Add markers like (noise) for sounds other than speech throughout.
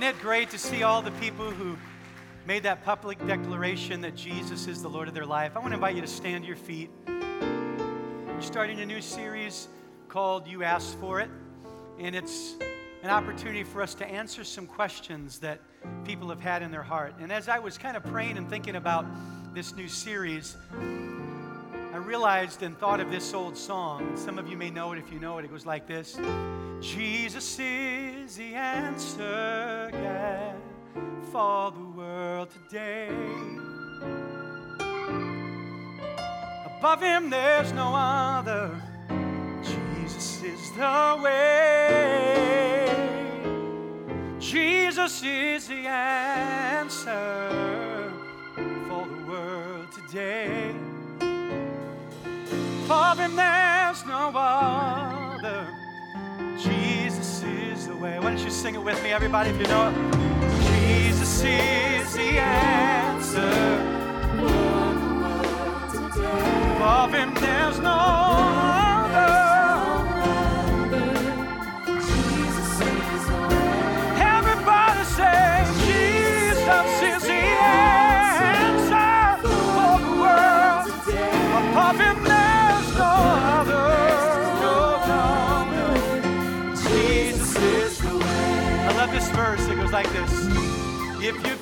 Isn't it great to see all the people who made that public declaration that Jesus is the Lord of their life? I want to invite you to stand to your feet. We're starting a new series called You Asked For It, and it's an opportunity for us to answer some questions that people have had in their heart. And as I was kind of praying and thinking about this new series, realized and thought of this old song. Some of you may know it if you know it. It goes like this Jesus is the answer for the world today. Above him, there's no other. Jesus is the way. Jesus is the answer for the world today. Above him, there's no other. Jesus is the way. Why don't you sing it with me, everybody, if you know it? Jesus is the answer. Above him, there's no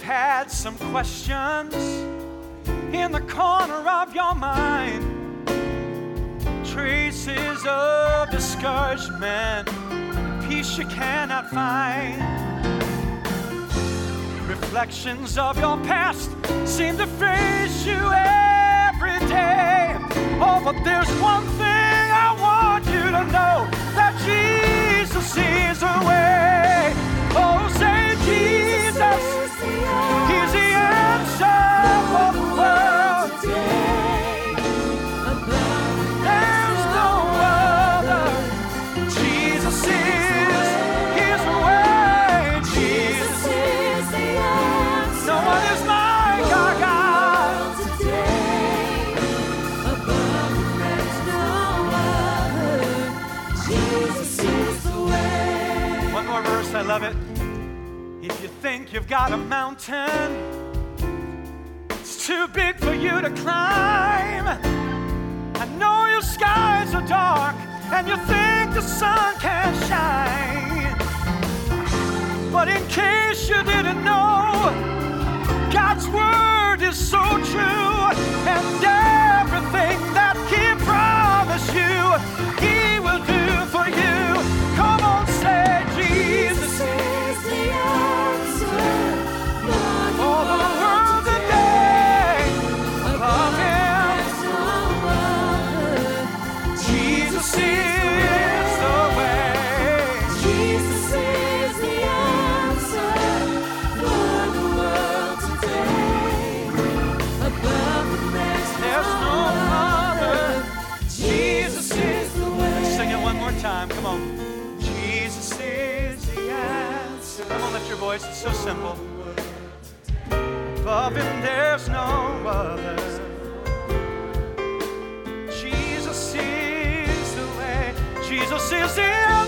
had some questions in the corner of your mind, traces of discouragement, peace you cannot find. Reflections of your past seem to face you every day. Oh, but there's one thing I want you to know that Jesus is the I love it. If you think you've got a mountain, it's too big for you to climb. I know your skies are dark, and you think the sun can't shine. But in case you didn't know, God's word is so true, and everything that He promised you, He will time. Come on. Jesus is the answer. Come on, lift your voice. It's so simple. Above him, there's no other. Jesus is the way. Jesus is the answer.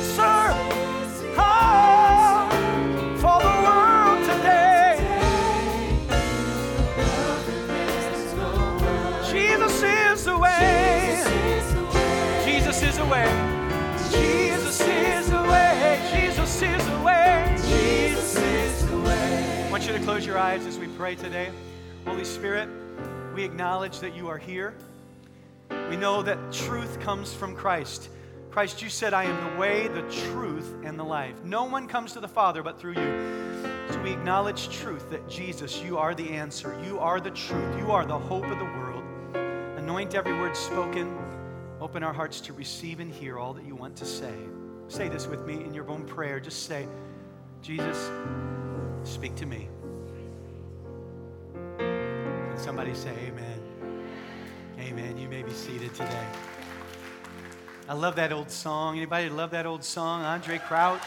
To close your eyes as we pray today. Holy Spirit, we acknowledge that you are here. We know that truth comes from Christ. Christ, you said, I am the way, the truth, and the life. No one comes to the Father but through you. So we acknowledge truth that Jesus, you are the answer. You are the truth. You are the hope of the world. Anoint every word spoken. Open our hearts to receive and hear all that you want to say. Say this with me in your own prayer. Just say, Jesus, speak to me. Somebody say amen? Amen. You may be seated today. I love that old song. Anybody love that old song? Andraé Crouch.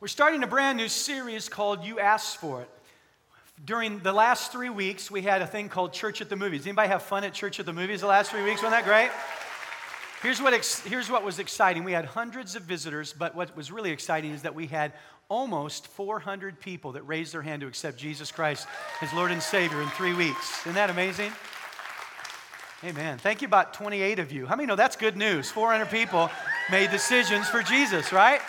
We're starting a brand new series called You Asked For It. During the last three weeks, we had a thing called Church at the Movies. Anybody have fun at Church at the Movies the last three weeks? Wasn't that great? Here's what, ex- here's what was exciting. We had hundreds of visitors, but what was really exciting is that we had almost 400 people that raised their hand to accept Jesus Christ as Lord and Savior in three weeks. Isn't that amazing? Amen. Thank you, about 28 of you. How many know that's good news? 400 people made decisions for Jesus, right?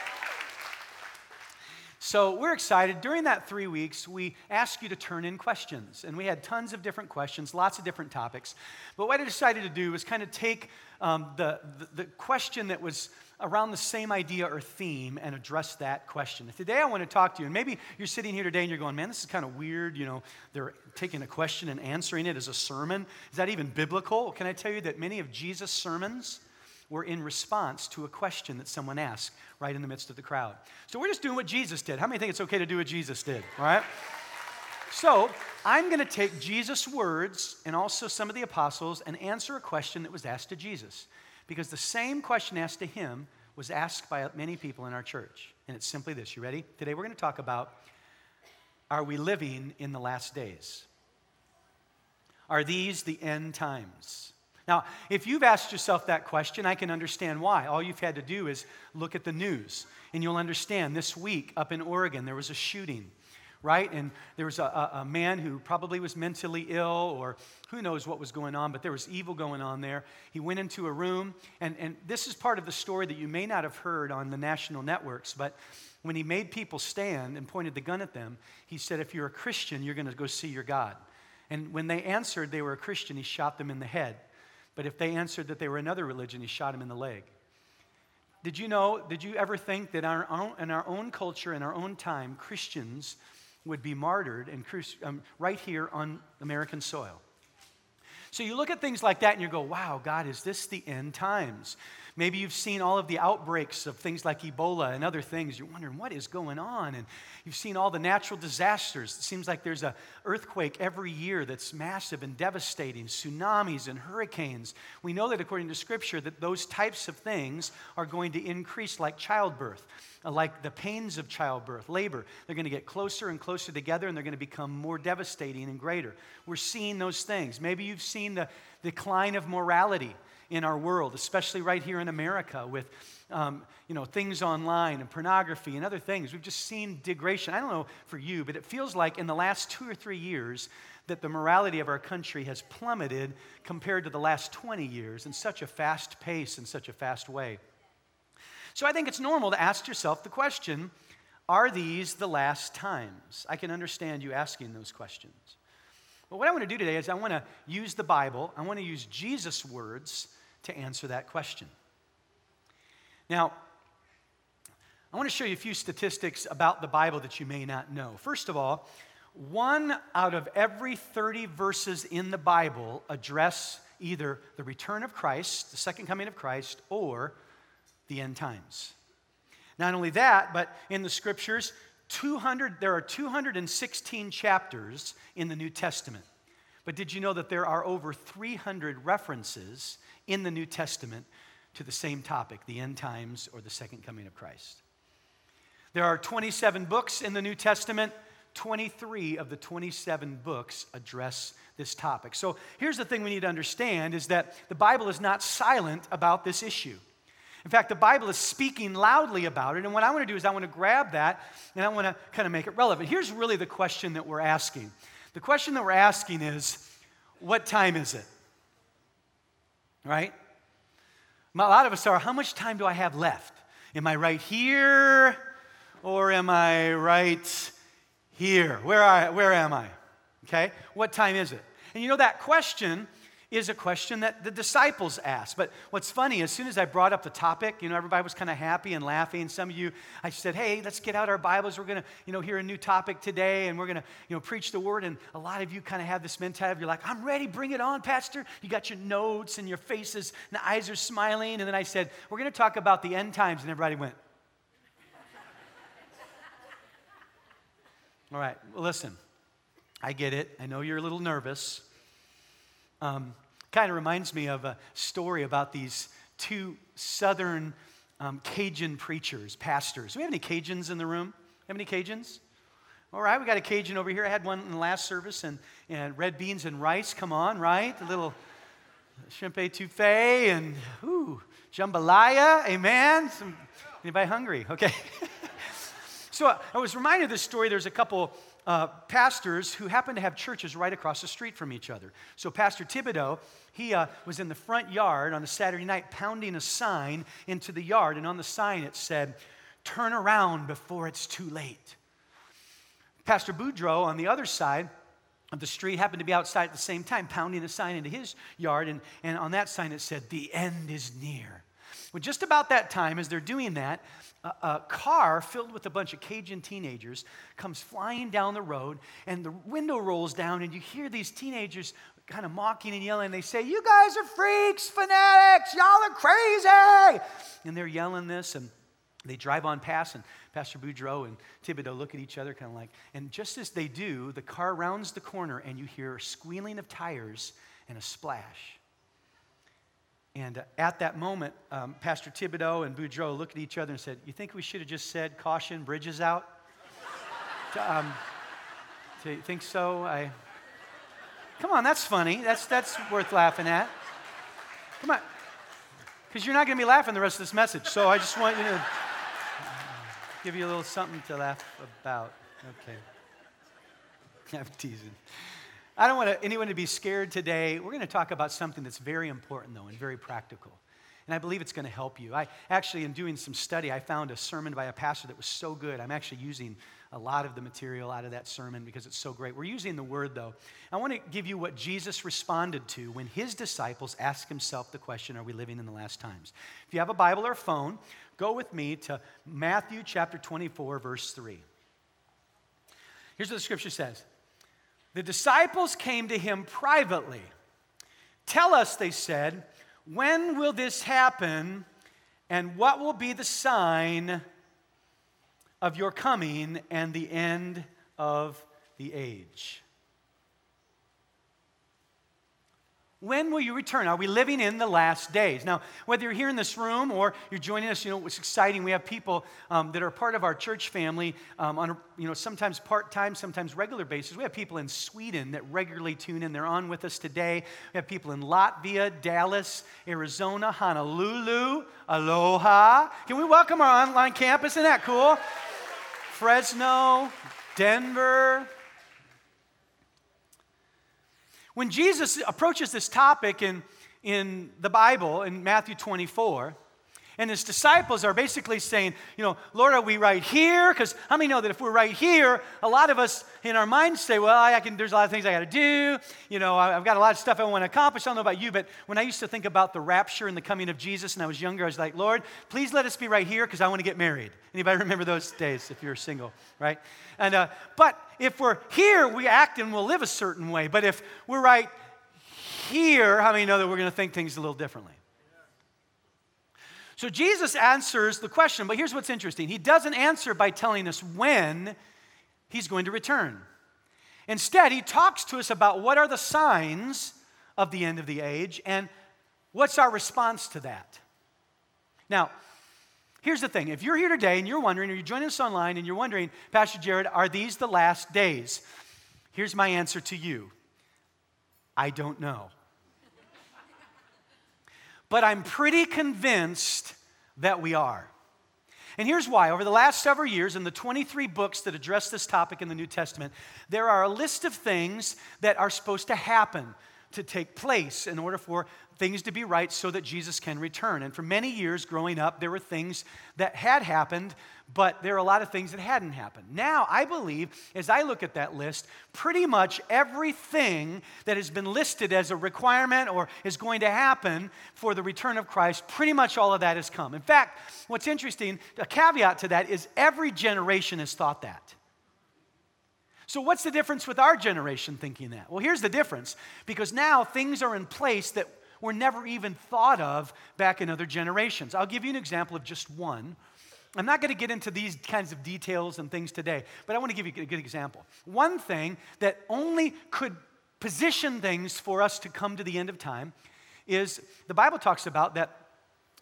So we're excited. During that three weeks, we asked you to turn in questions. And we had tons of different questions, lots of different topics. But what I decided to do was kind of take um, the, the, the question that was around the same idea or theme and address that question. Today I want to talk to you, and maybe you're sitting here today and you're going, man, this is kind of weird. You know, they're taking a question and answering it as a sermon. Is that even biblical? Can I tell you that many of Jesus' sermons were in response to a question that someone asked right in the midst of the crowd. So we're just doing what Jesus did. How many think it's okay to do what Jesus did? All right? So I'm going to take Jesus' words and also some of the apostles and answer a question that was asked to Jesus. Because the same question asked to him was asked by many people in our church. And it's simply this. You ready? Today we're going to talk about are we living in the last days? Are these the end times? Now, if you've asked yourself that question, I can understand why. All you've had to do is look at the news, and you'll understand. This week up in Oregon, there was a shooting, right? And there was a, a, man who probably was mentally ill, or who knows what was going on, but there was evil going on there. He went into a room, and, and this is part of the story that you may not have heard on the national networks, but when he made people stand and pointed the gun at them, he said, If you're a Christian, you're going to go see your God. And when they answered they were a Christian, he shot them in the head. But if they answered that they were another religion, he shot him in the leg. Did you know, did you ever think that our own, in our own culture, in our own time, Christians would be martyred and um, right here on American soil? So you look at things like that and you go, wow, God, is this the end times? Maybe you've seen all of the outbreaks of things like Ebola and other things. You're wondering what is going on. And you've seen all the natural disasters. It seems like there's an earthquake every year that's massive and devastating, tsunamis and hurricanes. We know that according to Scripture that those types of things are going to increase like childbirth, like the pains of childbirth, labor. They're going to get closer and closer together and they're going to become more devastating and greater. We're seeing those things. Maybe you've seen the decline of morality in our world, especially right here in America with um, you know, things online and pornography and other things. We've just seen degradation. I don't know for you, but it feels like in the last two or three years that the morality of our country has plummeted compared to the last 20 years in such a fast pace and such a fast way. So I think it's normal to ask yourself the question are these the last times? I can understand you asking those questions. But what I want to do today is I want to use the Bible, I want to use Jesus' words to answer that question. Now, I want to show you a few statistics about the Bible that you may not know. First of all, one out of every 30 verses in the Bible address either the return of Christ, the second coming of Christ, or the end times. Not only that, but in the scriptures, 200, there are 216 chapters in the New Testament. But did you know that there are over 300 references in the New Testament to the same topic, the end times or the second coming of Christ. There are 27 books in the New Testament. 23 of the 27 books address this topic. So here's the thing we need to understand is that the Bible is not silent about this issue. In fact, the Bible is speaking loudly about it. And what I want to do is I want to grab that and I want to kind of make it relevant. Here's really the question that we're asking. The question that we're asking is, what time is it? right? A lot of us are, how much time do I have left? Am I right here or am I right here? Where, are, where am I? Okay? What time is it? And you know, that question is a question that the disciples asked. But what's funny, as soon as I brought up the topic, you know, everybody was kind of happy and laughing. Some of you, I said, hey, let's get out our Bibles. We're going to, you know, hear a new topic today and we're going to, you know, preach the word. And a lot of you kind of have this mentality. You're like, I'm ready. Bring it on, Pastor. You got your notes and your faces and the eyes are smiling. And then I said, we're going to talk about the end times. And everybody went, (laughs) all right, well, listen, I get it. I know you're a little nervous. Um, kind of reminds me of a story about these two southern um, Cajun preachers, pastors. Do we have any Cajuns in the room? Have any Cajuns? All right, we got a Cajun over here. I had one in the last service, and, and red beans and rice. Come on, right? A little, shrimp etouffee and ooh, jambalaya. Amen. Some, anybody hungry? Okay. (laughs) so I was reminded of this story. There's a couple uh, pastors who happened to have churches right across the street from each other. So Pastor Thibodeau, he uh, was in the front yard on a Saturday night pounding a sign into the yard, and on the sign it said, "Turn around before it's too late." Pastor Boudreau on the other side of the street happened to be outside at the same time, pounding a sign into his yard, and, and on that sign it said, The end is near. Well, just about that time, as they're doing that, a, a, car filled with a bunch of Cajun teenagers comes flying down the road, and the window rolls down, and you hear these teenagers kind of mocking and yelling. They say, You guys are freaks, fanatics, y'all are crazy. And they're yelling this, and they drive on past, and Pastor Boudreau and Thibodeau look at each other, kind of like, and just as they do, the car rounds the corner, and you hear a squealing of tires and a splash. And uh, at that moment, um, Pastor Thibodeau and Boudreau looked at each other and said, You think we should have just said, caution, bridges out? (laughs) um, do you think so? I... Come on, that's funny. That's, that's worth laughing at. Come on. Because you're not going to be laughing the rest of this message. So I just want you to give you a little something to laugh about. Okay. (laughs) I'm teasing. I don't want anyone to be scared today. We're going to talk about something that's very important, though, and very practical. And I believe it's going to help you. I actually, in doing some study, I found a sermon by a pastor that was so good. I'm actually using a lot of the material out of that sermon because it's so great. We're using the word, though. I want to give you what Jesus responded to when his disciples asked himself the question Are we living in the last times? If you have a Bible or a phone, go with me to Matthew chapter 24, verse 3. Here's what the scripture says the disciples came to him privately. Tell us, they said, when will this happen and what will be the sign of your coming and the end of the age? When will you return? Are we living in the last days? Now, whether you're here in this room or you're joining us, you know, it's exciting. We have people um, that are part of our church family um, on, a, you know, sometimes part time, sometimes regular basis. We have people in Sweden that regularly tune in. They're on with us today. We have people in Latvia, Dallas, Arizona, Honolulu, Aloha. Can we welcome our online campus? Isn't that cool? Fresno, Denver, when Jesus approaches this topic in, in the Bible, in Matthew 24, and his disciples are basically saying, you know, Lord, are we right here? Because how many know that if we're right here, a lot of us in our minds say, well, I can, there's a lot of things I got to do. You know, I've got a lot of stuff I want to accomplish. I don't know about you, but when I used to think about the rapture and the coming of Jesus and I was younger, I was like, Lord, please let us be right here because I want to get married. Anybody (laughs) remember those days if you're single, right? And, uh, but if we're here, we act and we'll live a certain way. But if we're right here, how many know that we're going to think things a little differently? So Jesus answers the question, but here's what's interesting. He doesn't answer by telling us when he's going to return. Instead, he talks to us about what are the signs of the end of the age and what's our response to that. Now, here's the thing if you're here today and you're wondering, or you're joining us online and you're wondering, Pastor Jared, are these the last days? Here's my answer to you I don't know. But I'm pretty convinced that we are. And here's why. Over the last several years, in the 23 books that address this topic in the New Testament, there are a list of things that are supposed to happen, to take place, in order for things to be right so that Jesus can return. And for many years growing up, there were things that had happened, but there are a lot of things that hadn't happened. Now, I believe, as I look at that list, pretty much everything that has been listed as a requirement or is going to happen for the return of Christ, pretty much all of that has come. In fact, what's interesting, a caveat to that is every generation has thought that. So, what's the difference with our generation thinking that? Well, here's the difference because now things are in place that were never even thought of back in other generations. I'll give you an example of just one. I'm not going to get into these kinds of details and things today, but I want to give you a good example. One thing that only could position things for us to come to the end of time is the Bible talks about that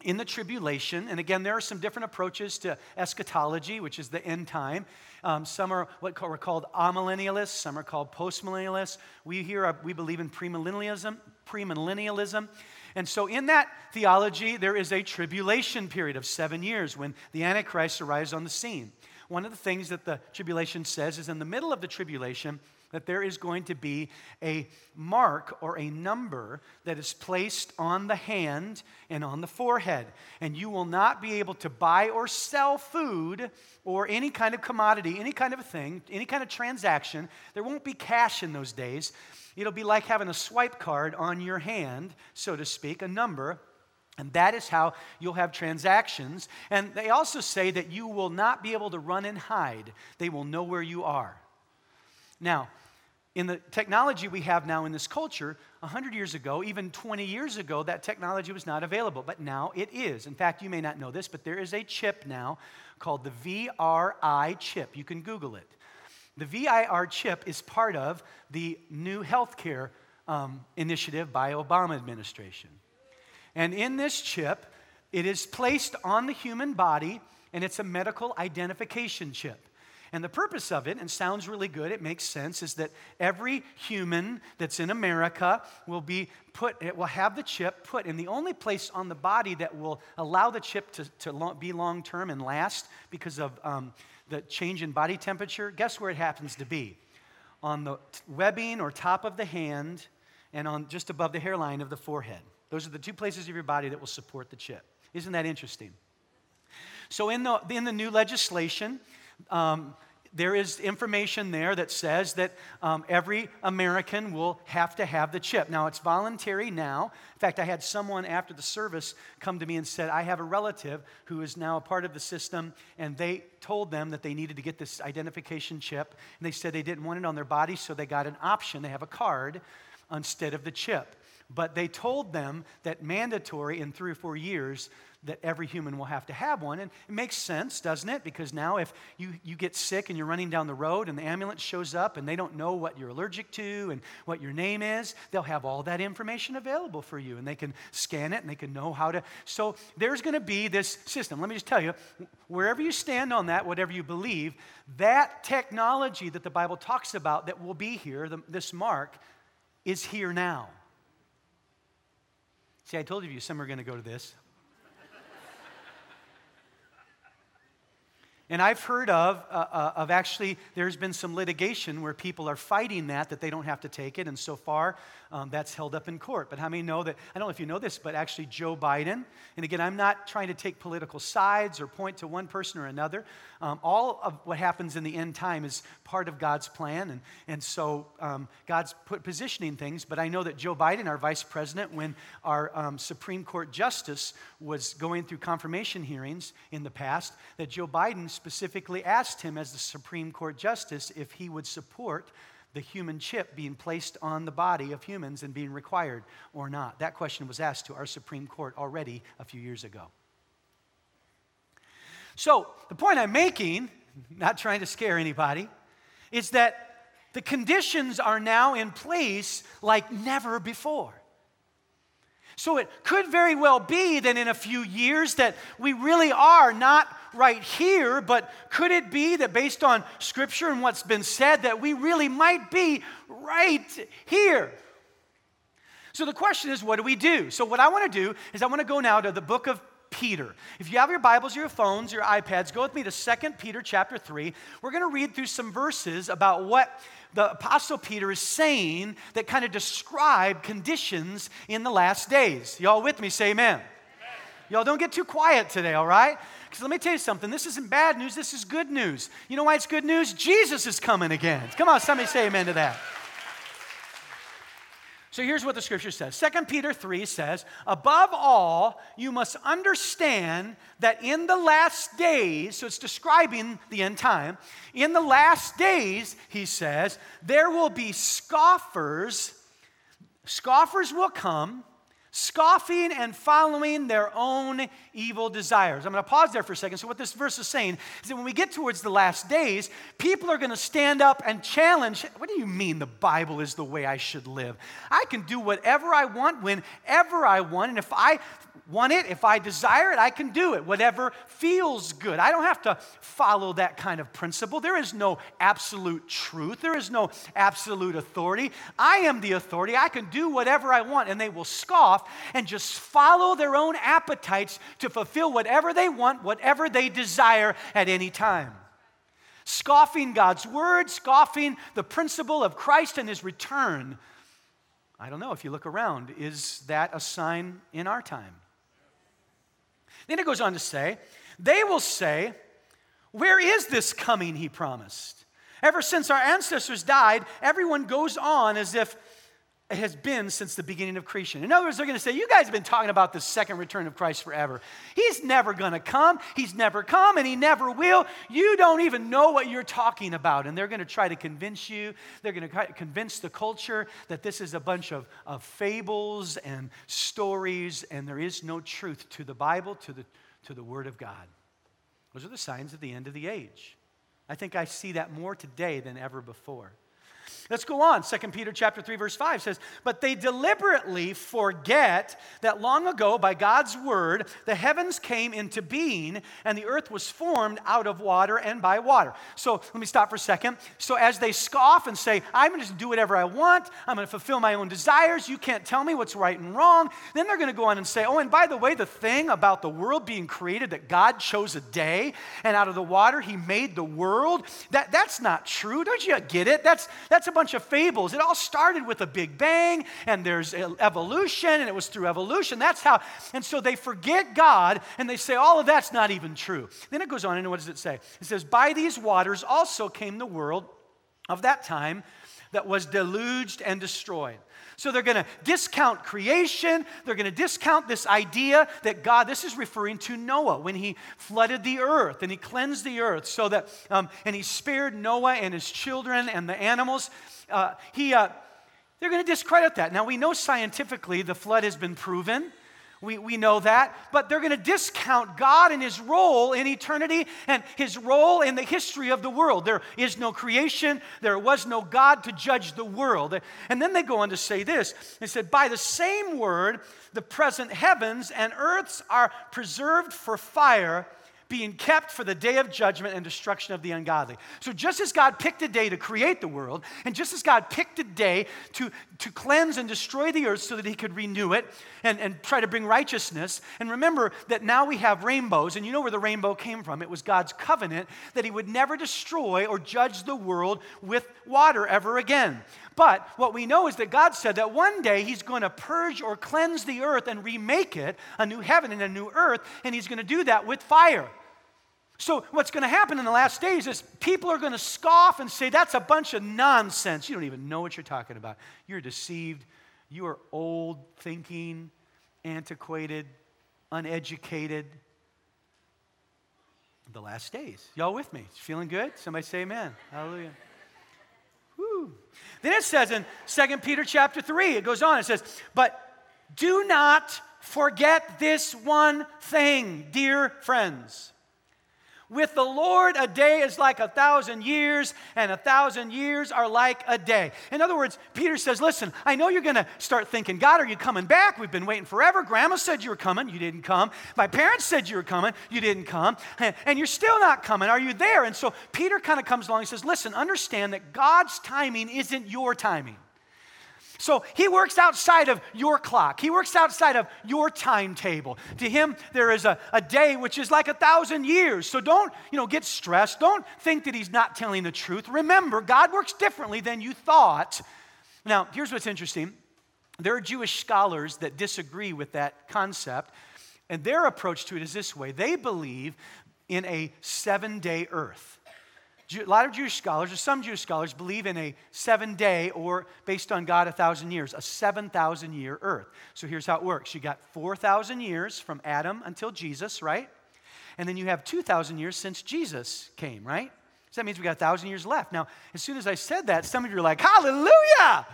in the tribulation, and again, there are some different approaches to eschatology, which is the end time. Um, some are what are called amillennialists, some are called postmillennialists. We here are, we believe in premillennialism, premillennialism. And so, in that theology, there is a tribulation period of seven years when the Antichrist arrives on the scene. One of the things that the tribulation says is in the middle of the tribulation, that there is going to be a mark or a number that is placed on the hand and on the forehead. And you will not be able to buy or sell food or any kind of commodity, any kind of a thing, any kind of transaction. There won't be cash in those days. It'll be like having a swipe card on your hand, so to speak, a number. And that is how you'll have transactions. And they also say that you will not be able to run and hide, they will know where you are. Now, in the technology we have now in this culture, 100 years ago, even 20 years ago, that technology was not available, but now it is. In fact, you may not know this, but there is a chip now called the VeriChip. You can Google it. The VeriChip is part of the new healthcare um, initiative by Obama administration. And in this chip, it is placed on the human body, and it's a medical identification chip. And the purpose of it, and sounds really good, it makes sense, is that every human that's in America will be put, it will have the chip put in the only place on the body that will allow the chip to, to be long term and last because of um, the change in body temperature. Guess where it happens to be? On the webbing or top of the hand and on just above the hairline of the forehead. Those are the two places of your body that will support the chip. Isn't that interesting? So, in the, in the new legislation, um, there is information there that says that um, every American will have to have the chip. Now, it's voluntary now. In fact, I had someone after the service come to me and said, I have a relative who is now a part of the system, and they told them that they needed to get this identification chip. And they said they didn't want it on their body, so they got an option. They have a card instead of the chip. But they told them that mandatory in three or four years, that every human will have to have one. And it makes sense, doesn't it? Because now, if you, you get sick and you're running down the road and the ambulance shows up and they don't know what you're allergic to and what your name is, they'll have all that information available for you and they can scan it and they can know how to. So there's going to be this system. Let me just tell you wherever you stand on that, whatever you believe, that technology that the Bible talks about that will be here, the, this mark, is here now. See, I told you some are going to go to this. And I've heard of, uh, uh, of actually, there's been some litigation where people are fighting that, that they don't have to take it. And so far, um, that's held up in court. But how many know that? I don't know if you know this, but actually, Joe Biden, and again, I'm not trying to take political sides or point to one person or another. Um, all of what happens in the end time is part of God's plan. And, and so um, God's put positioning things. But I know that Joe Biden, our vice president, when our um, Supreme Court justice was going through confirmation hearings in the past, that Joe Biden specifically asked him as the Supreme Court justice if he would support the human chip being placed on the body of humans and being required or not? That question was asked to our Supreme Court already a few years ago. So, the point I'm making, (laughs) not trying to scare anybody, is that the conditions are now in place like never before. So it could very well be that in a few years that we really are not right here, but could it be that based on scripture and what's been said that we really might be right here? So the question is, what do we do? So what I want to do is I want to go now to the book of Peter. If you have your Bibles, your phones, your iPads, go with me to 2 Peter chapter 3. We're going to read through some verses about what the Apostle Peter is saying that kind of describe conditions in the last days. Y'all with me? Say amen. amen. Y'all don't get too quiet today, all right? Because let me tell you something. This isn't bad news. This is good news. You know why it's good news? Jesus is coming again. Come on, somebody say amen to that. So here's what the scripture says 2 Peter 3 says, Above all, you must understand that in the last days, so it's describing the end time, in the last days, he says, there will be scoffers. Scoffers will come scoffing and following their own evil desires. I'm going to pause there for a second. So, what this verse is saying is that when we get towards the last days, people are going to stand up and challenge what do you mean the Bible is the way I should live? I can do whatever I want, whenever I want, and if I want it, if I desire it, I can do it. Whatever feels good. I don't have to follow that kind of principle. There is no absolute truth, there is no absolute authority. I am the authority. I can do whatever I want, and they will scoff and just follow their own appetites to fulfill whatever they want, whatever they desire at any time. Scoffing God's word, scoffing the principle of Christ and his return. I don't know if you look around, is that a sign in our time? Then it goes on to say, they will say, Where is this coming he promised? Ever since our ancestors died, everyone goes on as if it has been since the beginning of creation. In other words, they're going to say, You guys have been talking about the second return of Christ forever. He's never going to come. He's never come, and he never will. You don't even know what you're talking about. And they're going to try to convince you, they're going to convince the culture that this is a bunch of, of fables and stories, and there is no truth to the Bible, to the, to the Word of God. Those are the signs of the end of the age. I think I see that more today than ever before. Let's go on. 2 Peter chapter 3 verse 5 says, "But they deliberately forget that long ago by God's word the heavens came into being and the earth was formed out of water and by water." So, let me stop for a second. So as they scoff and say, "I'm going to do whatever I want. I'm going to fulfill my own desires. You can't tell me what's right and wrong." Then they're going to go on and say, "Oh, and by the way, the thing about the world being created that God chose a day and out of the water he made the world, that that's not true. Don't you get it? That's that's a bunch of fables. It all started with a big bang, and there's evolution, and it was through evolution. That's how. And so they forget God, and they say all of that's not even true. Then it goes on, and what does it say? It says, By these waters also came the world of that time that was deluged and destroyed. So they're going to discount creation. They're going to discount this idea that God, this is referring to Noah when he flooded the earth and he cleansed the earth so that, um, and he spared Noah and his children and the animals. Uh, he, uh, they're going to discredit that. Now we know scientifically the flood has been proven. We, we know that. But they're going to discount God and his role in eternity and his role in the history of the world. There is no creation, there was no God to judge the world. And then they go on to say this they said, By the same word, the present heavens and earths are preserved for fire being kept for the day of judgment and destruction of the ungodly. So, just as God picked a day to create the world, and just as God picked a day to, to cleanse and destroy the earth so that He could renew it and, and try to bring righteousness, and remember that now we have rainbows, and you know where the rainbow came from. It was God's covenant that He would never destroy or judge the world with water ever again. But what we know is that God said that one day He's going to purge or cleanse the earth and remake it a new heaven and a new earth, and He's going to do that with fire. So, what's going to happen in the last days is people are going to scoff and say, That's a bunch of nonsense. You don't even know what you're talking about. You're deceived. You are old thinking, antiquated, uneducated. The last days. Y'all with me? Feeling good? Somebody say amen. Hallelujah. Woo. Then it says in 2 Peter chapter 3, it goes on, it says, But do not forget this one thing, dear friends with the Lord, a day is like a thousand years, and a thousand years are like a day. In other words, Peter says, Listen, I know you're going to start thinking, God, are you coming back? We've been waiting forever. Grandma said you were coming. You didn't come. My parents said you were coming. You didn't come. (laughs) And you're still not coming. Are you there? And so Peter kind of comes along and says, Listen, understand that God's timing isn't your timing. So he works outside of your clock. He works outside of your timetable. To him, there is a, a day which is like a thousand years. So don't, you know, get stressed. Don't think that he's not telling the truth. Remember, God works differently than you thought. Now, here's what's interesting. There are Jewish scholars that disagree with that concept, and their approach to it is this way. They believe in a seven-day earth a lot of Jewish scholars, or some Jewish scholars, believe in a seven day, or based on God, a thousand years, a 7,000 year earth. So here's how it works you got 4,000 years from Adam until Jesus, right? And then you have 2,000 years since Jesus came, right? So that means we got a thousand years left. Now, as soon as I said that, some of you are like, Hallelujah!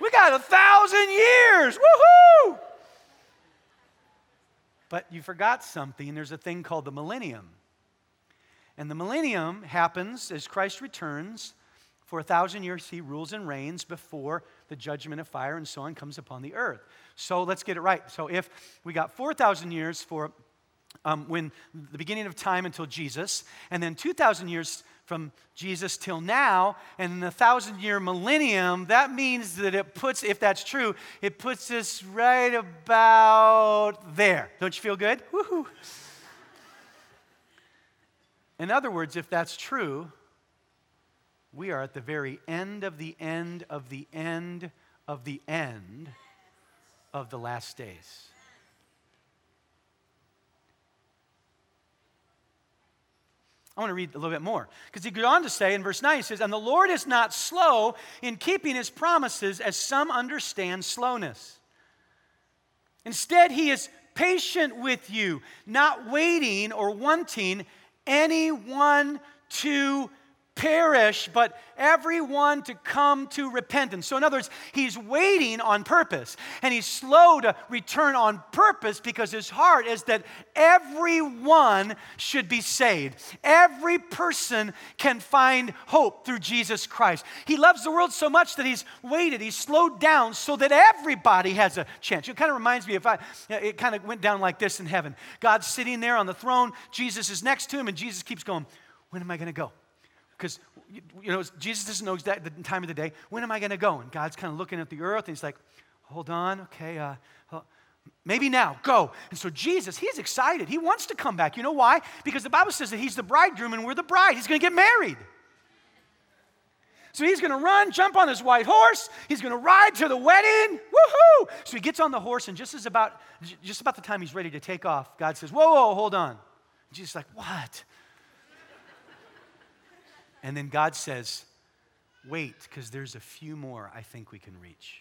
We got a thousand years! Woohoo! But you forgot something. There's a thing called the millennium. And the millennium happens as Christ returns For a thousand years, he rules and reigns before the judgment of fire and so on comes upon the earth. So let's get it right. So if we got 4,000 years for um, when the beginning of time until Jesus, and then 2,000 years from Jesus till now, and the thousand year millennium, that means that it puts, if that's true, it puts us right about there. Don't you feel good? Woohoo! In other words, if that's true, we are at the very end of the end of the end of the end of the last days. I want to read a little bit more because he goes on to say in verse 9, he says, And the Lord is not slow in keeping his promises, as some understand slowness. Instead, he is patient with you, not waiting or wanting anyone to perish, but everyone to come to repentance. So, in other words, he's waiting on purpose and he's slow to return on purpose because his heart is that everyone should be saved. Every person can find hope through Jesus Christ. He loves the world so much that he's waited, he's slowed down so that everybody has a chance. It kind of reminds me if I, it kind of went down like this in heaven God's sitting there on the throne, Jesus is next to him, and Jesus keeps going, When am I going to go? Because you know jesus doesn't know exactly the time of the day when am i going to go and god's kind of looking at the earth and he's like hold on okay uh, maybe now go and so jesus he's excited he wants to come back you know why because the bible says that he's the bridegroom and we're the bride he's going to get married so he's going to run, jump on his white horse. He's going to ride to the wedding. Woohoo! So he gets on the horse, and just as about just about the time he's ready to take off, God says, "Whoa, whoa, hold on." And Jesus is like, "What?" And then God says, wait, because there's a few more I think we can reach.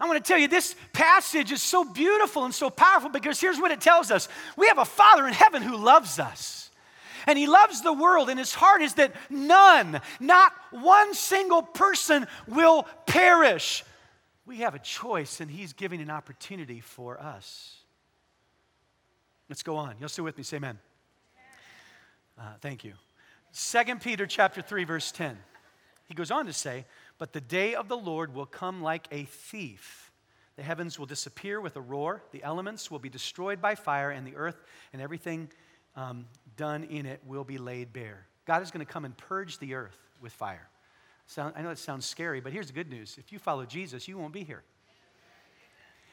I want to tell you, this passage is so beautiful and so powerful because here's what it tells us we have a Father in heaven who loves us. And he loves the world, and his heart is that none, not one single person will perish. We have a choice, and he's giving an opportunity for us. Let's go on. You'll stay with me. Say amen. Uh, thank you. 2 Peter chapter 3 verse 10. He goes on to say, "But the day of the Lord will come like a thief. The heavens will disappear with a roar, the elements will be destroyed by fire, and the earth and everything um, done in it will be laid bare." God is going to come and purge the earth with fire. Sound, I know that sounds scary, but here's the good news. If you follow Jesus, you won't be here.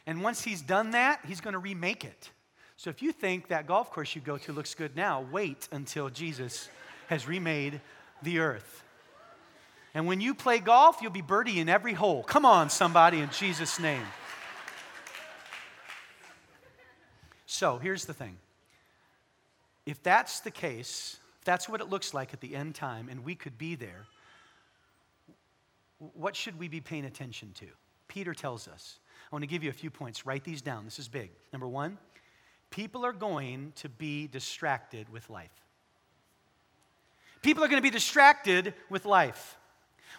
And once he's done that, he's going to remake it. So if you think that golf course you go to looks good now, wait until Jesus has remade the earth. And when you play golf, you'll be birdie in every hole. Come on, somebody, in Jesus' name. So here's the thing if that's the case, if that's what it looks like at the end time, and we could be there, what should we be paying attention to? Peter tells us. I want to give you a few points. Write these down. This is big. Number one, people are going to be distracted with life. People are going to be distracted with life.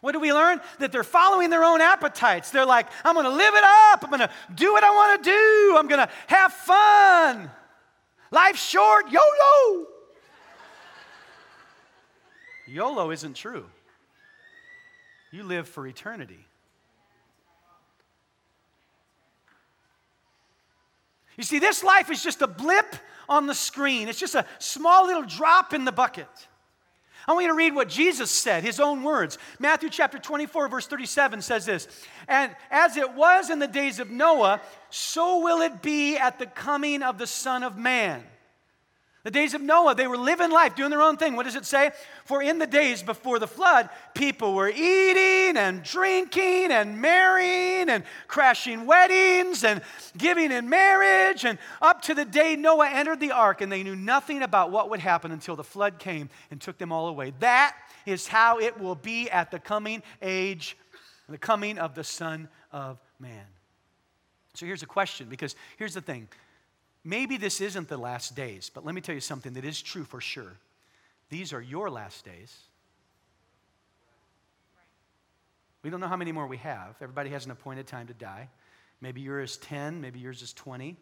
What do we learn? That they're following their own appetites. They're like, I'm going to live it up. I'm going to do what I want to do. I'm going to have fun. Life's short. YOLO. YOLO isn't true. You live for eternity. You see, this life is just a blip on the screen, it's just a small little drop in the bucket. I want you to read what Jesus said, his own words. Matthew chapter 24, verse 37 says this And as it was in the days of Noah, so will it be at the coming of the Son of Man. The days of Noah, they were living life, doing their own thing. What does it say? For in the days before the flood, people were eating and drinking and marrying and crashing weddings and giving in marriage. And up to the day Noah entered the ark, and they knew nothing about what would happen until the flood came and took them all away. That is how it will be at the coming age, the coming of the Son of Man. So here's a question because here's the thing Maybe this isn't the last days, but let me tell you something that is true for sure. These are your last days. We don't know how many more we have. Everybody has an appointed time to die. Maybe yours is 10, maybe yours is 20.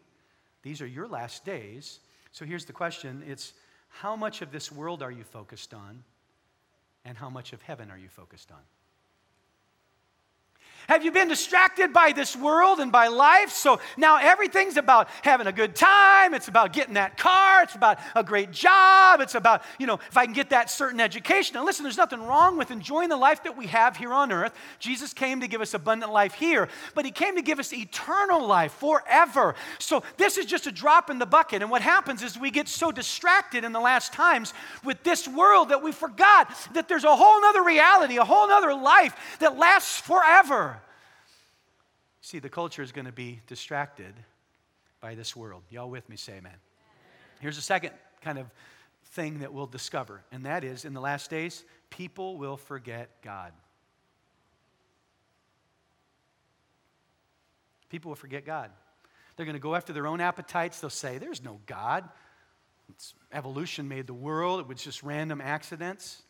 These are your last days. So here's the question it's How much of this world are you focused on? And how much of heaven are you focused on? Have you been distracted by this world and by life? So now everything's about having a good time. It's about getting that car. It's about a great job. It's about, you know, if I can get that certain education. Now, listen, there's nothing wrong with enjoying the life that we have here on earth. Jesus came to give us abundant life here, but He came to give us eternal life forever. So this is just a drop in the bucket. And what happens is we get so distracted in the last times with this world that we forgot that there's a whole other reality, a whole other life that lasts forever. See, the culture is going to be distracted by this world. Y'all with me? Say amen. Here's a second kind of thing that we'll discover, and that is in the last days, people will forget God. People will forget God. They're going to go after their own appetites. They'll say, There's no God. It's, evolution made the world, it was just random accidents.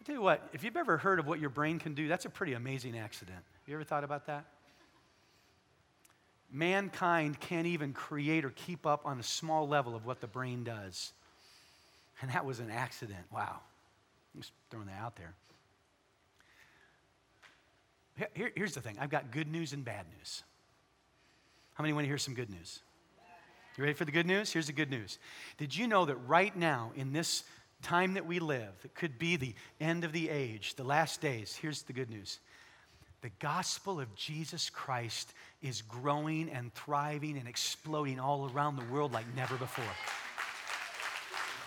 i tell you what, if you've ever heard of what your brain can do, that's a pretty amazing accident. Have you ever thought about that? Mankind can't even create or keep up on a small level of what the brain does. And that was an accident. Wow. I'm just throwing that out there. Here, here's the thing I've got good news and bad news. How many want to hear some good news? You ready for the good news? Here's the good news. Did you know that right now, in this time that we live, it could be the end of the age, the last days, here's the good news the gospel of Jesus Christ is growing and thriving and exploding all around the world like never before.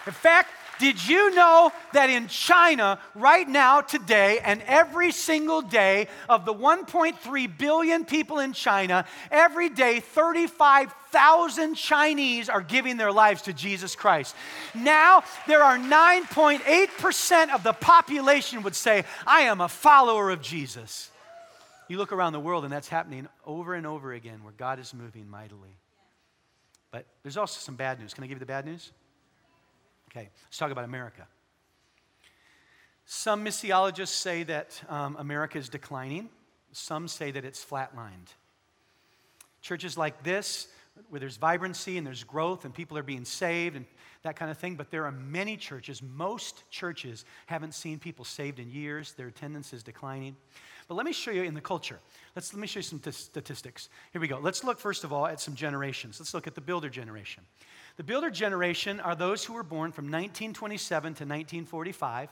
In fact, did you know that in China, right now, today, and every single day of the 1.3 billion people in China, every day 35,000 Chinese are giving their lives to Jesus Christ? Now, there are 9.8% of the population would say, I am a follower of Jesus. You look around the world, and that's happening over and over again where God is moving mightily. But there's also some bad news. Can I give you the bad news? Okay, let's talk about America. Some missiologists say that um, America is declining, some say that it's flatlined. Churches like this, where there's vibrancy and there's growth and people are being saved and that kind of thing, but there are many churches, most churches haven't seen people saved in years, their attendance is declining. But let me show you in the culture. Let's, let me show you some t- statistics. Here we go. Let's look, first of all, at some generations. Let's look at the builder generation. The builder generation are those who were born from 1927 to 1945.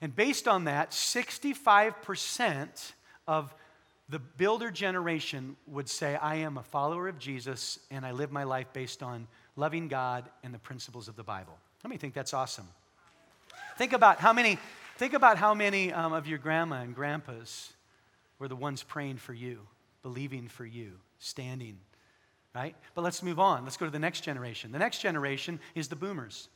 And based on that, 65% of the builder generation would say, I am a follower of Jesus and I live my life based on loving God and the principles of the Bible. Let me think that's awesome. Think about how many Think about how many um, of your grandma and grandpas were the ones praying for you, believing for you, standing, right? But let's move on. Let's go to the next generation. The next generation is the boomers.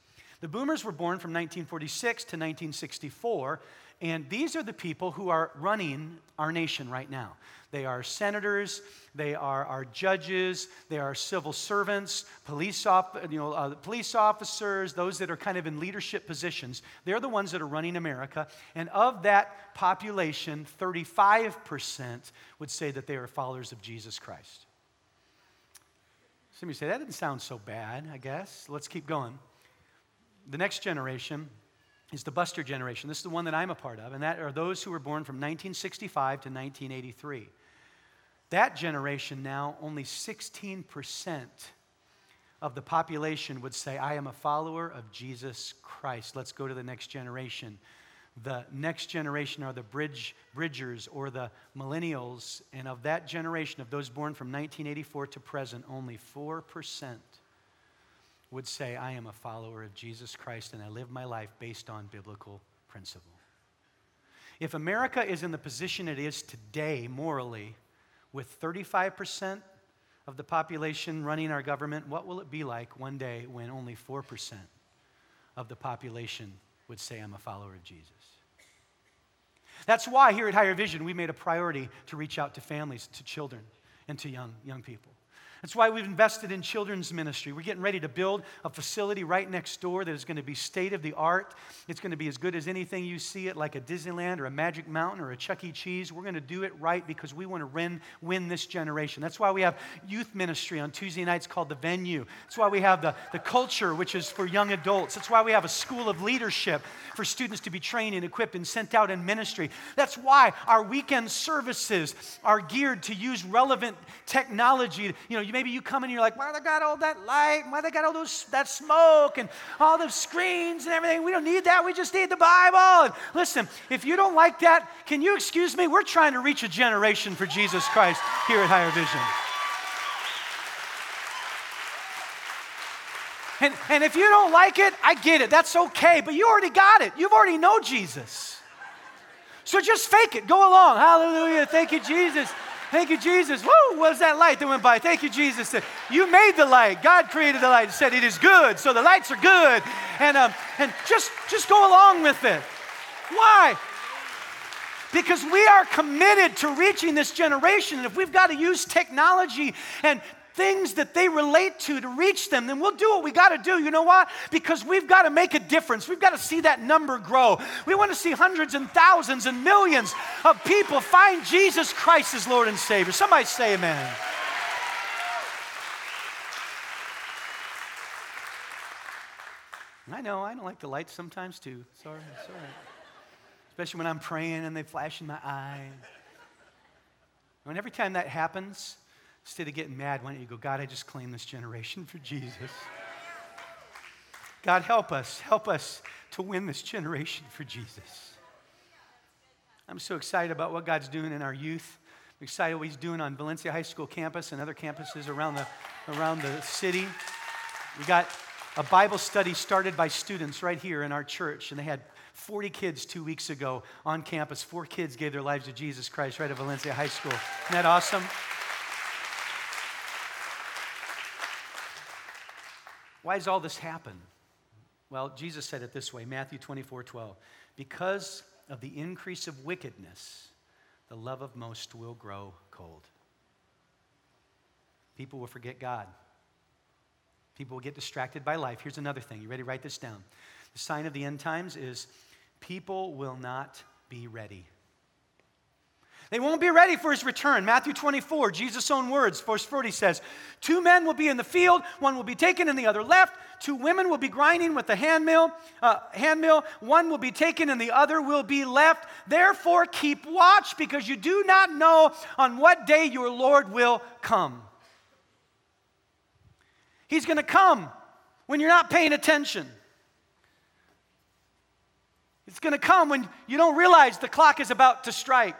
The boomers were born from 1946 to 1964, and these are the people who are running our nation right now. They are senators, they are our judges, they are civil servants, police, op- you know, uh, police officers, those that are kind of in leadership positions. They're the ones that are running America. And of that population, 35% would say that they are followers of Jesus Christ. Some of you say, that didn't sound so bad, I guess. Let's keep going. The next generation is the Buster generation. This is the one that I'm a part of, and that are those who were born from 1965 to 1983. That generation now, only 16% of the population would say, I am a follower of Jesus Christ. Let's go to the next generation. The next generation are the bridge, bridgers or the millennials. And of that generation, of those born from 1984 to present, only 4% would say, I am a follower of Jesus Christ and I live my life based on biblical principle. If America is in the position it is today, morally, with 35% of the population running our government, what will it be like one day when only 4% of the population would say, I'm a follower of Jesus? That's why here at Higher Vision, we made a priority to reach out to families, to children, and to young, young people. That's why we've invested in children's ministry. We're getting ready to build a facility right next door that is going to be state of the art. It's going to be as good as anything you see it, like a Disneyland or a Magic Mountain or a Chuck E. Cheese. We're going to do it right because we want to win, win this generation. That's why we have youth ministry on Tuesday nights called The Venue. That's why we have the, the culture, which is for young adults. That's why we have a school of leadership for students to be trained and equipped and sent out in ministry. That's why our weekend services are geared to use relevant technology. You know, you maybe you come and you're like, why they got all that light? Why they got all those that smoke and all the screens and everything? We don't need that. We just need the Bible. And listen, if you don't like that, can you excuse me? We're trying to reach a generation for Jesus Christ here at Higher Vision. And, and if you don't like it, I get it. That's okay. But you already got it. You've already know Jesus. So just fake it. Go along. Hallelujah. Thank you, Jesus. Thank you, Jesus. Woo, what was that light that went by? Thank you, Jesus. You made the light. God created the light and said it is good. So the lights are good. And, um, and just, just go along with it. Why? Because we are committed to reaching this generation. And if we've got to use technology and things that they relate to to reach them, then we'll do what we got to do. You know why? Because we've got to make a difference. We've got to see that number grow. We want to see hundreds and thousands and millions of people find Jesus Christ as Lord and Savior. Somebody say amen. I know, I don't like the lights sometimes too. Sorry, sorry. Especially when I'm praying and they flash in my eye. And every time that happens, Instead of getting mad, why don't you go, God, I just claim this generation for Jesus. God, help us. Help us to win this generation for Jesus. I'm so excited about what God's doing in our youth. I'm excited what He's doing on Valencia High School campus and other campuses around the, around the city. We got a Bible study started by students right here in our church, and they had 40 kids two weeks ago on campus. Four kids gave their lives to Jesus Christ right at Valencia High School. Isn't that awesome? Why does all this happen? Well, Jesus said it this way Matthew 24 12. Because of the increase of wickedness, the love of most will grow cold. People will forget God. People will get distracted by life. Here's another thing. You ready write this down? The sign of the end times is people will not be ready. They won't be ready for his return. Matthew 24, Jesus' own words, verse 40 says, Two men will be in the field, one will be taken and the other left. Two women will be grinding with the handmill, uh, handmill. One will be taken and the other will be left. Therefore, keep watch because you do not know on what day your Lord will come. He's going to come when you're not paying attention. It's going to come when you don't realize the clock is about to strike.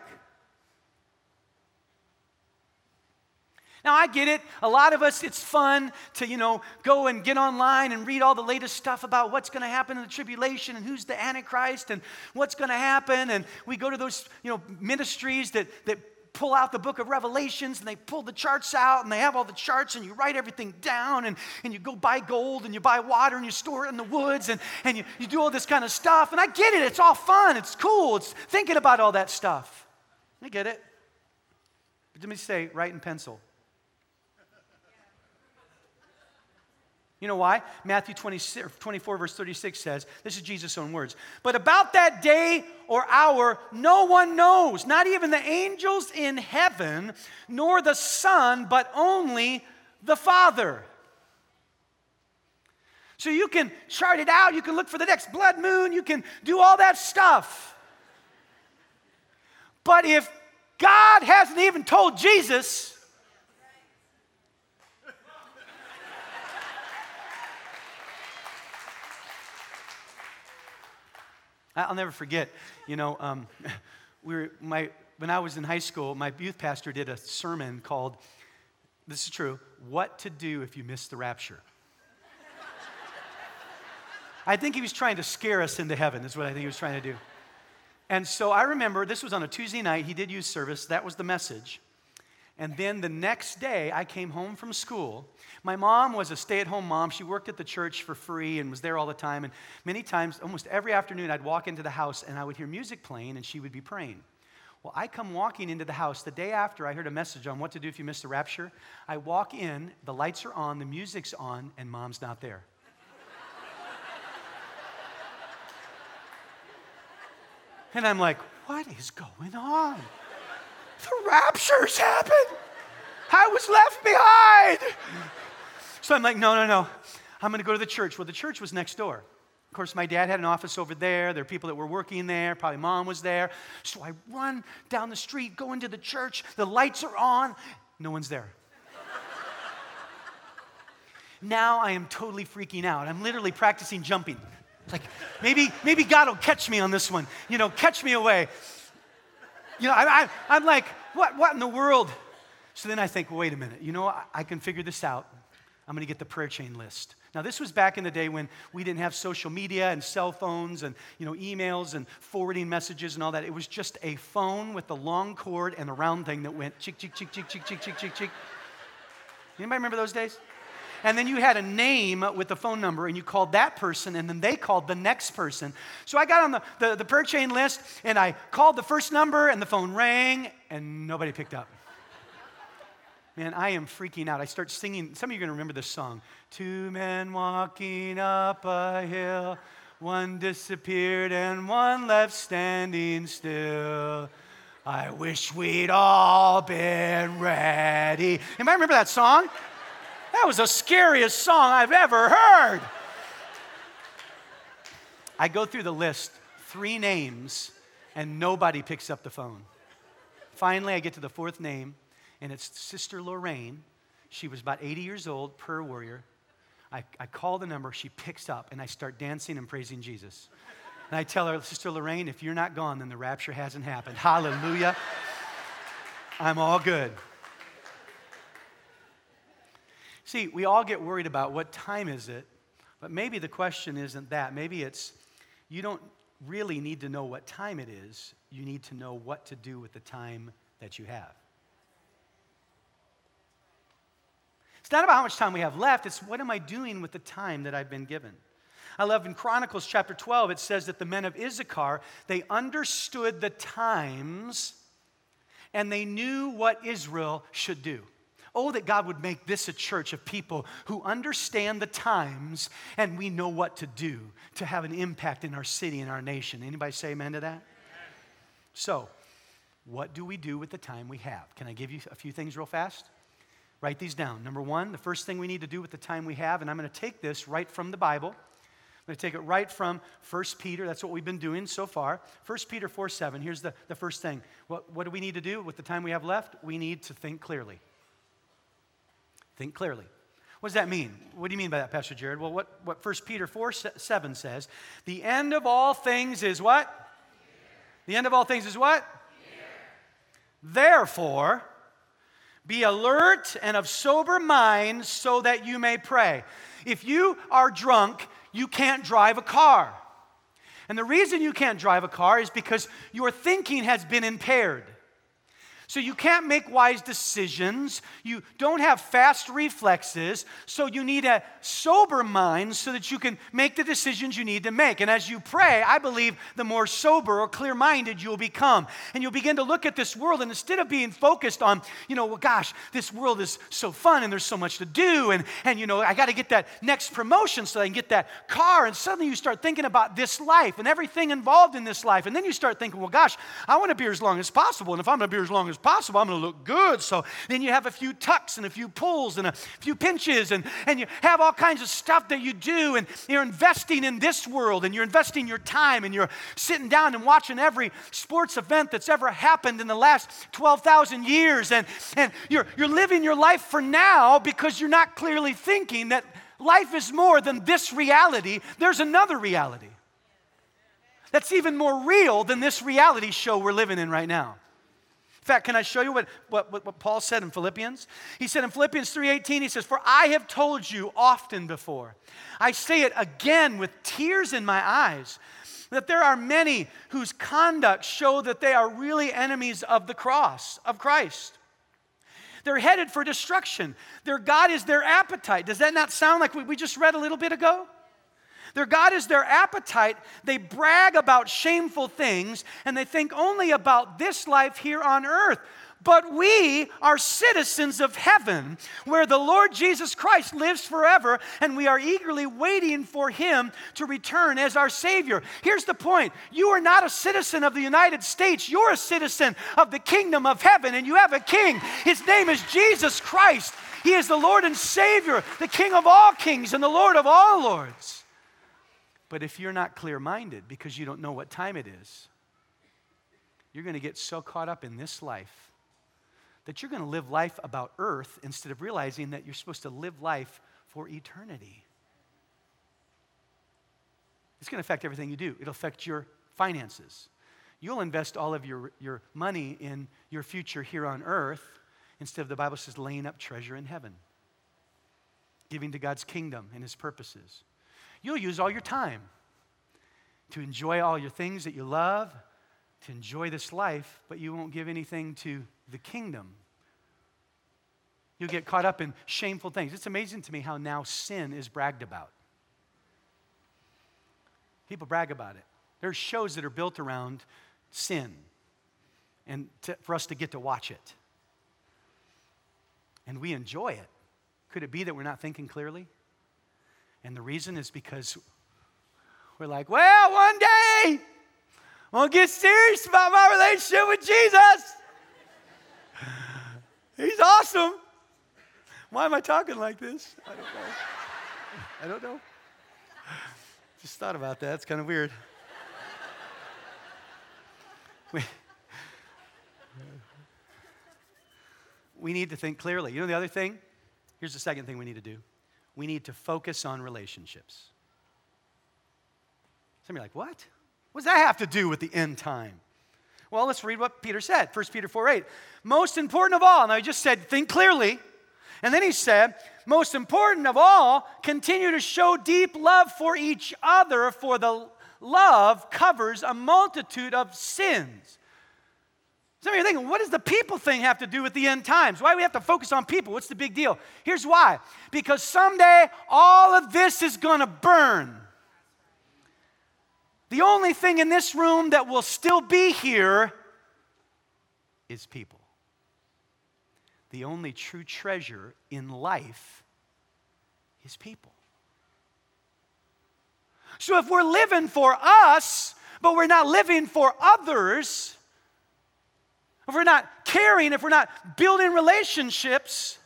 Now, I get it. A lot of us, it's fun to, you know, go and get online and read all the latest stuff about what's going to happen in the tribulation and who's the Antichrist and what's going to happen. And we go to those, you know, ministries that, that pull out the book of Revelations and they pull the charts out and they have all the charts and you write everything down and, and you go buy gold and you buy water and you store it in the woods and, and you, you do all this kind of stuff. And I get it. It's all fun. It's cool. It's thinking about all that stuff. I get it. But let me say, write in pencil. You know why? Matthew 24, verse 36 says, this is Jesus' own words. But about that day or hour, no one knows, not even the angels in heaven, nor the Son, but only the Father. So you can chart it out, you can look for the next blood moon, you can do all that stuff. But if God hasn't even told Jesus, I'll never forget, you know, um, (laughs) we were, my, when I was in high school, my youth pastor did a sermon called, this is true, What to Do If You Miss the Rapture. (laughs) I think he was trying to scare us into heaven, is what I think he was trying to do. And so I remember this was on a Tuesday night. He did use service. That was the message. And then the next day, I came home from school. My mom was a stay at home mom. She worked at the church for free and was there all the time. And many times, almost every afternoon, I'd walk into the house and I would hear music playing and she would be praying. Well, I come walking into the house the day after I heard a message on what to do if you miss the rapture. I walk in, the lights are on, the music's on, and mom's not there. and I'm like, what is going on? The rapture's happened. I was left behind. So I'm like, no, no, no. I'm going to go to the church. Well, the church was next door. Of course, my dad had an office over there. There are people that were working there. Probably mom was there. So I run down the street, go into the church. The lights are on. No one's there. now I am totally freaking out. I'm literally practicing jumping. Like, maybe, maybe God will catch me on this one. You know, catch me away. You know, I, am like, what, what in the world? So then I think, well, wait a minute. You know, I, I can figure this out. I'm going to get the prayer chain list. Now, this was back in the day when we didn't have social media and cell phones and you know, emails and forwarding messages and all that. It was just a phone with the long cord and a round thing that went chick, chick, chick, chick, chick, chick, chick, chick, chick. Anybody remember those days? And then you had a name with the phone number, and you called that person, and then they called the next person. So I got on the, the, the prayer chain list, and I called the first number, and the phone rang, and nobody picked up. Man, I am freaking out. I start singing. Some of you are going to remember this song. Two men walking up a hill, one disappeared and one left standing still. I wish we'd all been ready. Anybody remember that song? That was the scariest song I've ever heard. I go through the list, three names, and nobody picks up the phone. Finally, I get to the fourth name, and it's Sister Lorraine. She was about 80 years old, prayer warrior. I, I call the number, she picks up, and I start dancing and praising Jesus. And I tell her, Sister Lorraine, if you're not gone, then the rapture hasn't happened. Hallelujah. I'm all good. See, we all get worried about what time is it, but maybe the question isn't that. Maybe it's you don't really need to know what time it is, you need to know what to do with the time that you have. It's not about how much time we have left, it's what am I doing with the time that I've been given. I love in Chronicles chapter 12, it says that the men of Issachar, they understood the times and they knew what Israel should do. Oh, that God would make this a church of people who understand the times and we know what to do to have an impact in our city and our nation. Anybody say amen to that? So, what do we do with the time we have? Can I give you a few things real fast? Write these down. Number one, the first thing we need to do with the time we have, and I'm going to take this right from the Bible. I'm going to take it right from 1 Peter. That's what we've been doing so far. 1 Peter 4 7. Here's the, the first thing. What, what do we need to do with the time we have left? We need to think clearly. Think clearly. What does that mean? What do you mean by that, Pastor Jared? Well, what, what 1 Peter 4 7 says, the end of all things is what? The end of all things is what? Therefore, be alert and of sober mind so that you may pray. If you are drunk, you can't drive a car. And the reason you can't drive a car is because your thinking has been impaired. So you can't make wise decisions. You don't have fast reflexes. So you need a sober mind so that you can make the decisions you need to make. And as you pray, I believe the more sober or clear minded you'll become. And you'll begin to look at this world. And instead of being focused on, you know, well, gosh, this world is so fun and there's so much to do. And, and you know, I got to get that next promotion so I can get that car. And suddenly you start thinking about this life and everything involved in this life. And then you start thinking, well, gosh, I want to be as long as possible. And if I'm going to be as long as as possible. I'm going to look good. So then you have a few tucks and a few pulls and a few pinches, and, and you have all kinds of stuff that you do. And you're investing in this world, and you're investing your time, and you're sitting down and watching every sports event that's ever happened in the last 12,000 years. And, and you're, you're living your life for now because you're not clearly thinking that life is more than this reality, there's another reality that's even more real than this reality show we're living in right now. In fact, can I show you what, what, what, Paul said in Philippians? He said in Philippians 3:18, he says, For I have told you often before. I say it again with tears in my eyes, that there are many whose conduct show that they are really enemies of the cross of Christ. They're headed for destruction. Their God is their appetite. Does that not sound like what we just read a little bit ago? Their God is their appetite. They brag about shameful things and they think only about this life here on earth. But we are citizens of heaven, where the Lord Jesus Christ lives forever, and we are eagerly waiting for him to return as our Savior. Here's the point you are not a citizen of the United States, you're a citizen of the kingdom of heaven, and you have a king. His name is Jesus Christ. He is the Lord and Savior, the King of all kings, and the Lord of all lords. But if you're not clear minded because you don't know what time it is, you're going to get so caught up in this life that you're going to live life about earth instead of realizing that you're supposed to live life for eternity. It's going to affect everything you do, it'll affect your finances. You'll invest all of your, your money in your future here on earth instead of the Bible says laying up treasure in heaven, giving to God's kingdom and his purposes. You'll use all your time to enjoy all your things that you love, to enjoy this life, but you won't give anything to the kingdom. You'll get caught up in shameful things. It's amazing to me how now sin is bragged about. People brag about it. There's shows that are built around sin and to, for us to get to watch it. And we enjoy it. Could it be that we're not thinking clearly? And the reason is because we're like, well, one day I'll get serious about my relationship with Jesus. (laughs) He's awesome. Why am I talking like this? I don't know. (laughs) I don't know. Just thought about that. It's kind of weird. We, we need to think clearly. You know the other thing? Here's the second thing we need to do we need to focus on relationships. Some of you are like, what? What does that have to do with the end time? Well, let's read what Peter said. 1 Peter 4 8. Most important of all, now he just said, think clearly. And then he said, most important of all, continue to show deep love for each other, for the love covers a multitude of sins. Some of you are thinking, what does the people thing have to do with the end times? Why do we have to focus on people? What's the big deal? Here's why because someday all of this is going to burn. The only thing in this room that will still be here is people. The only true treasure in life is people. So if we're living for us, but we're not living for others, if we're not caring, if we're not building relationships,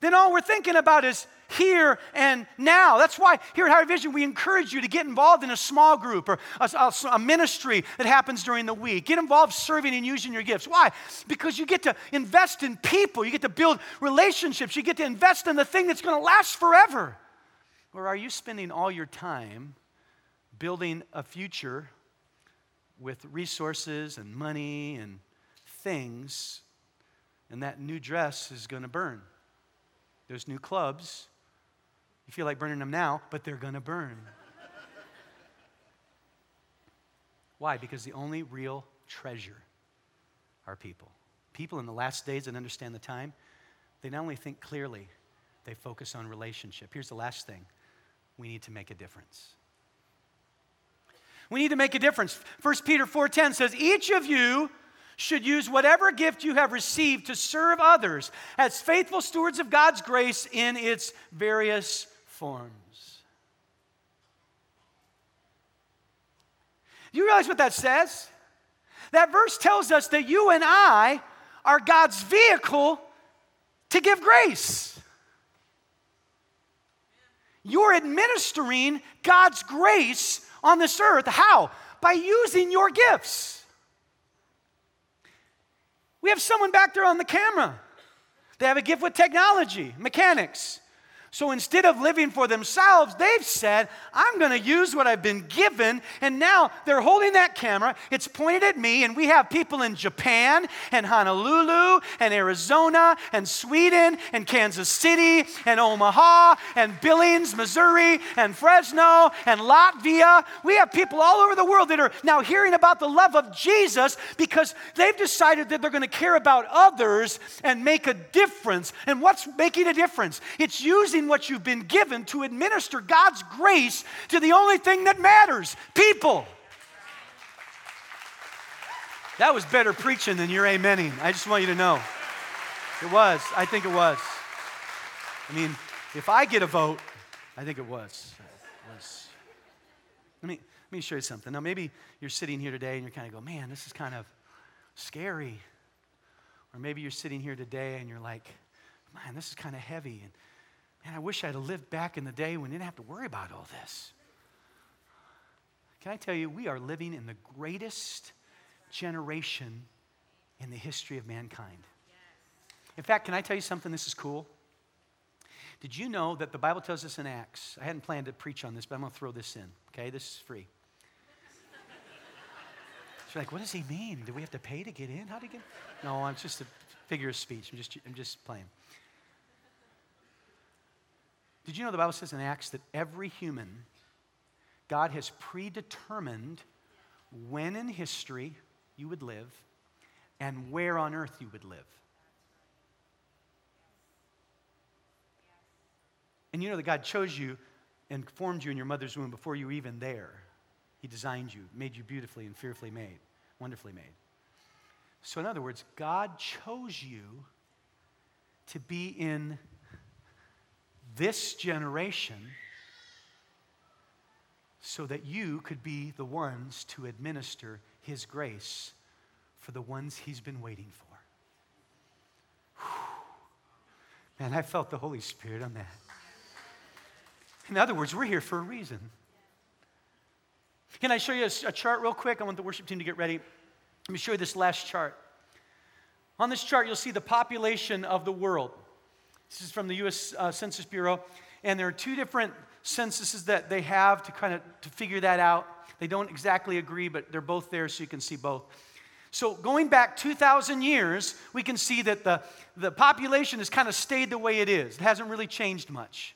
then all we're thinking about is here and now. That's why here at Higher Vision, we encourage you to get involved in a small group or a, a, a, ministry that happens during the week. Get involved serving and using your gifts. Why? Because you get to invest in people, you get to build relationships, you get to invest in the thing that's going to last forever. Or are you spending all your time building a future with resources and money and things, and that new dress is going to burn? There's new clubs, you feel like burning them now, but they're going to burn. (laughs) Why? Because the only real treasure are people. People in the last days that understand the time, they not only think clearly, they focus on relationship. Here's the last thing we need to make a difference. We need to make a difference. 1 Peter 4:10 says, "Each of you should use whatever gift you have received to serve others as faithful stewards of God's grace in its various forms. Do you realize what that says? That verse tells us that you and I are God's vehicle to give grace. You're administering God's grace on this earth. How? By using your gifts. We have someone back there on the camera. They have a gift with technology, mechanics. So instead of living for themselves, they've said, I'm going to use what I've been given. And now they're holding that camera. It's pointed at me. And we have people in Japan and Honolulu and Arizona and Sweden and Kansas City and Omaha and Billings, Missouri and Fresno and Latvia. We have people all over the world that are now hearing about the love of Jesus because they've decided that they're going to care about others and make a difference. And what's making a difference? It's using using what you've been given to administer God's grace to the only thing that matters people. That was better preaching than your amening. I just want you to know. It was. I think it was. I mean, if I get a vote, I think it was. It was. Let me, let me show you something. Now, maybe you're sitting here today and you're kind of go, man, this is kind of scary. Or maybe you're sitting here today and you're like, man, this is kind of heavy. And man, I wish I'd have lived back in the day when we didn't have to worry about all this. Can I tell you, we are living in the greatest generation in the history of mankind. In fact, can I tell you something? This is cool. Did you know that the Bible tells us in Acts? I hadn't planned to preach on this, but I'm going to throw this in. Okay, this is free. She's like, what does he mean? Do we have to pay to get in? How to get? No, I'm just a figure of speech. I'm just, I'm just playing. Did you know the Bible says in Acts that every human, God has predetermined when in history you would live and where on earth you would live? And you know that God chose you and formed you in your mother's womb before you were even there. He designed you, made you beautifully and fearfully made, wonderfully made. So, in other words, God chose you to be in this generation so that you could be the ones to administer His grace for the ones He's been waiting for. Man, I felt the Holy Spirit on that. In other words, we're here for a reason. Can I show you a, a, chart real quick? I want the worship team to get ready. Let me show you this last chart. On this chart, you'll see the population of the world. This is from the U.S. Uh, Census Bureau, and there are two different censuses that they have to kind of to figure that out. They don't exactly agree, but they're both there, so you can see both. So going back 2,000 years, we can see that the, the population has kind of stayed the way it is. It hasn't really changed much.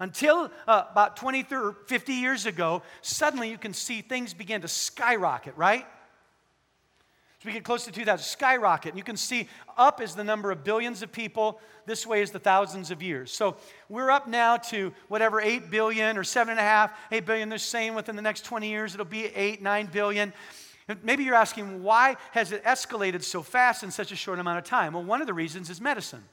Until uh, about 20 or 50 years ago, suddenly you can see things begin to skyrocket, right? As we get close to 2000, skyrocket. And you can see up is the number of billions of people, this way is the thousands of years. So we're up now to whatever, 8 billion or 7.5, 8 billion. They're saying within the next 20 years it'll be 8, 9 billion. Maybe you're asking, why has it escalated so fast in such a short amount of time? Well, one of the reasons is medicine.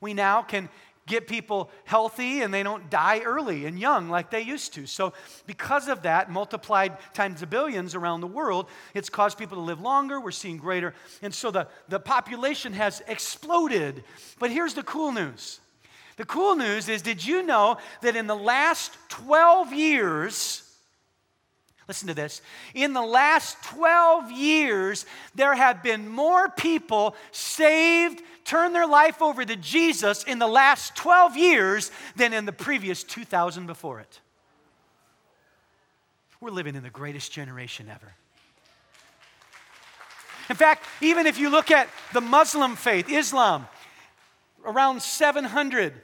We now can get people healthy and they don't die early and young like they used to. So, because of that, multiplied times the billions around the world, it's caused people to live longer. We're seeing greater. And so the, the population has exploded. But here's the cool news the cool news is did you know that in the last 12 years, Listen to this. In the last 12 years, there have been more people saved, turn their life over to Jesus in the last 12 years than in the previous 2,000 before it. We're living in the greatest generation ever. In fact, even if you look at the Muslim faith, Islam, around 700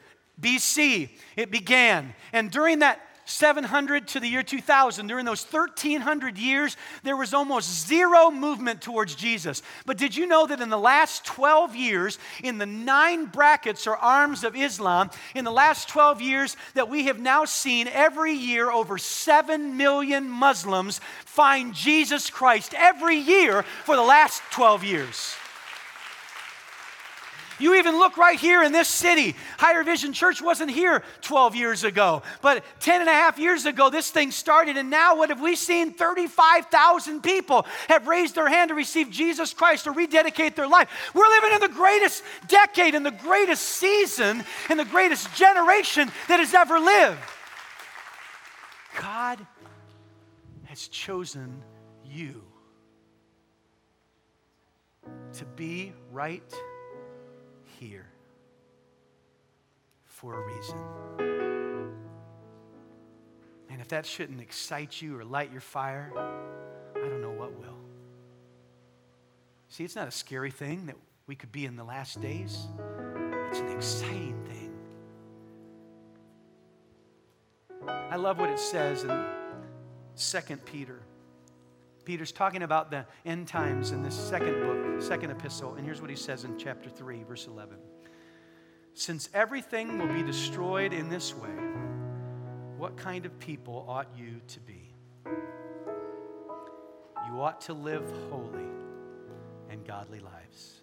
BC, it began. And during that 700 to the year 2000, during those 1300 years, there was almost zero movement towards Jesus. But did you know that in the last 12 years, in the nine brackets or arms of Islam, in the last 12 years, that we have now seen every year over 7 million Muslims find Jesus Christ every year for the last 12 years? You even look right here in this city. Higher Vision Church wasn't here 12 years ago, but 10 and a half years ago, this thing started. And now, what have we seen? 35,000 people have raised their hand to receive Jesus Christ or rededicate their life. We're living in the greatest decade, in the greatest season, in the greatest generation that has ever lived. God has chosen you to be right here for a reason. And if that shouldn't excite you or light your fire, I don't know what will. See, it's not a scary thing that we could be in the last days, it's an exciting thing. I love what it says in 2 Peter. Peter's talking about the end times in this second book, second epistle, and here's what he says in chapter 3, verse 11. Since everything will be destroyed in this way, what kind of people ought you to be? You ought to live holy and godly lives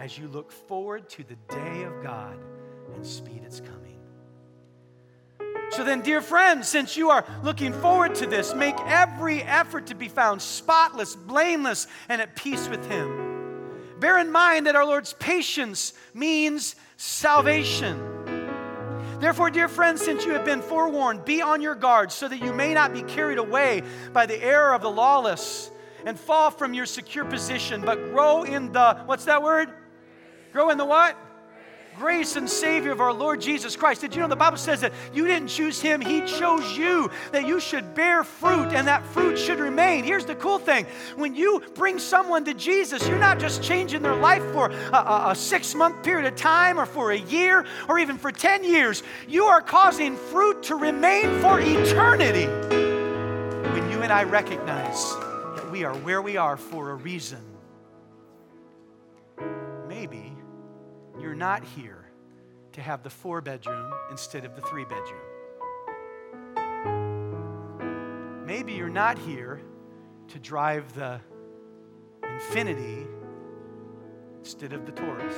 as you look forward to the day of God and speed its coming. So then, dear friends, since you are looking forward to this, make every effort to be found spotless, blameless, and at peace with Him. Bear in mind that our Lord's patience means salvation. Therefore, dear friends, since you have been forewarned, be on your guard so that you may not be carried away by the error of the lawless and fall from your secure position, but grow in the, what's that word? Grow in the what? Grace and Savior of our Lord Jesus Christ. Did you know the Bible says that you didn't choose Him, He chose you, that you should bear fruit and that fruit should remain. Here's the cool thing when you bring someone to Jesus, you're not just changing their life for a, a, a six month period of time or for a year or even for 10 years. You are causing fruit to remain for eternity when you and I recognize that we are where we are for a reason. Maybe you're not here to have the four bedroom instead of the three bedroom. Maybe you're not here to drive the Infiniti instead of the Taurus.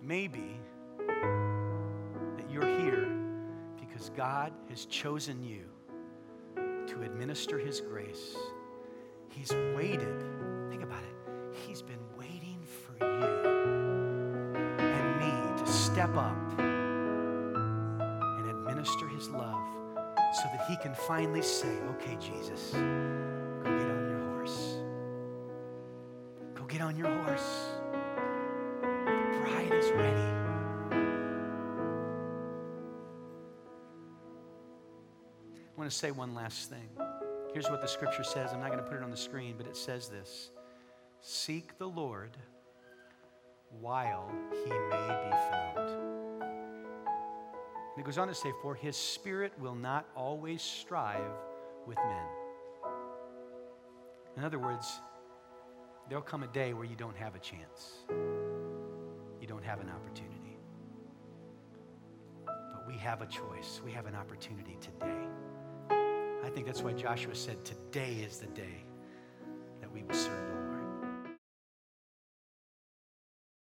Maybe that you're here because God has chosen you to administer His grace He's waited. Think about it. He's been waiting for you and me to step up and administer His love so that He can finally say, Okay, Jesus, go get on your horse. Go get on your horse. The bride is ready. I want to say one last thing. Here's what the scripture says. I'm not going to put it on the screen, but it says this Seek the Lord while he may be found. And it goes on to say, For his spirit will not always strive with men. In other words, there'll come a day where you don't have a chance, you don't have an opportunity. But we have a choice, we have an opportunity today. I think that's why Joshua said, Today is the day that we will serve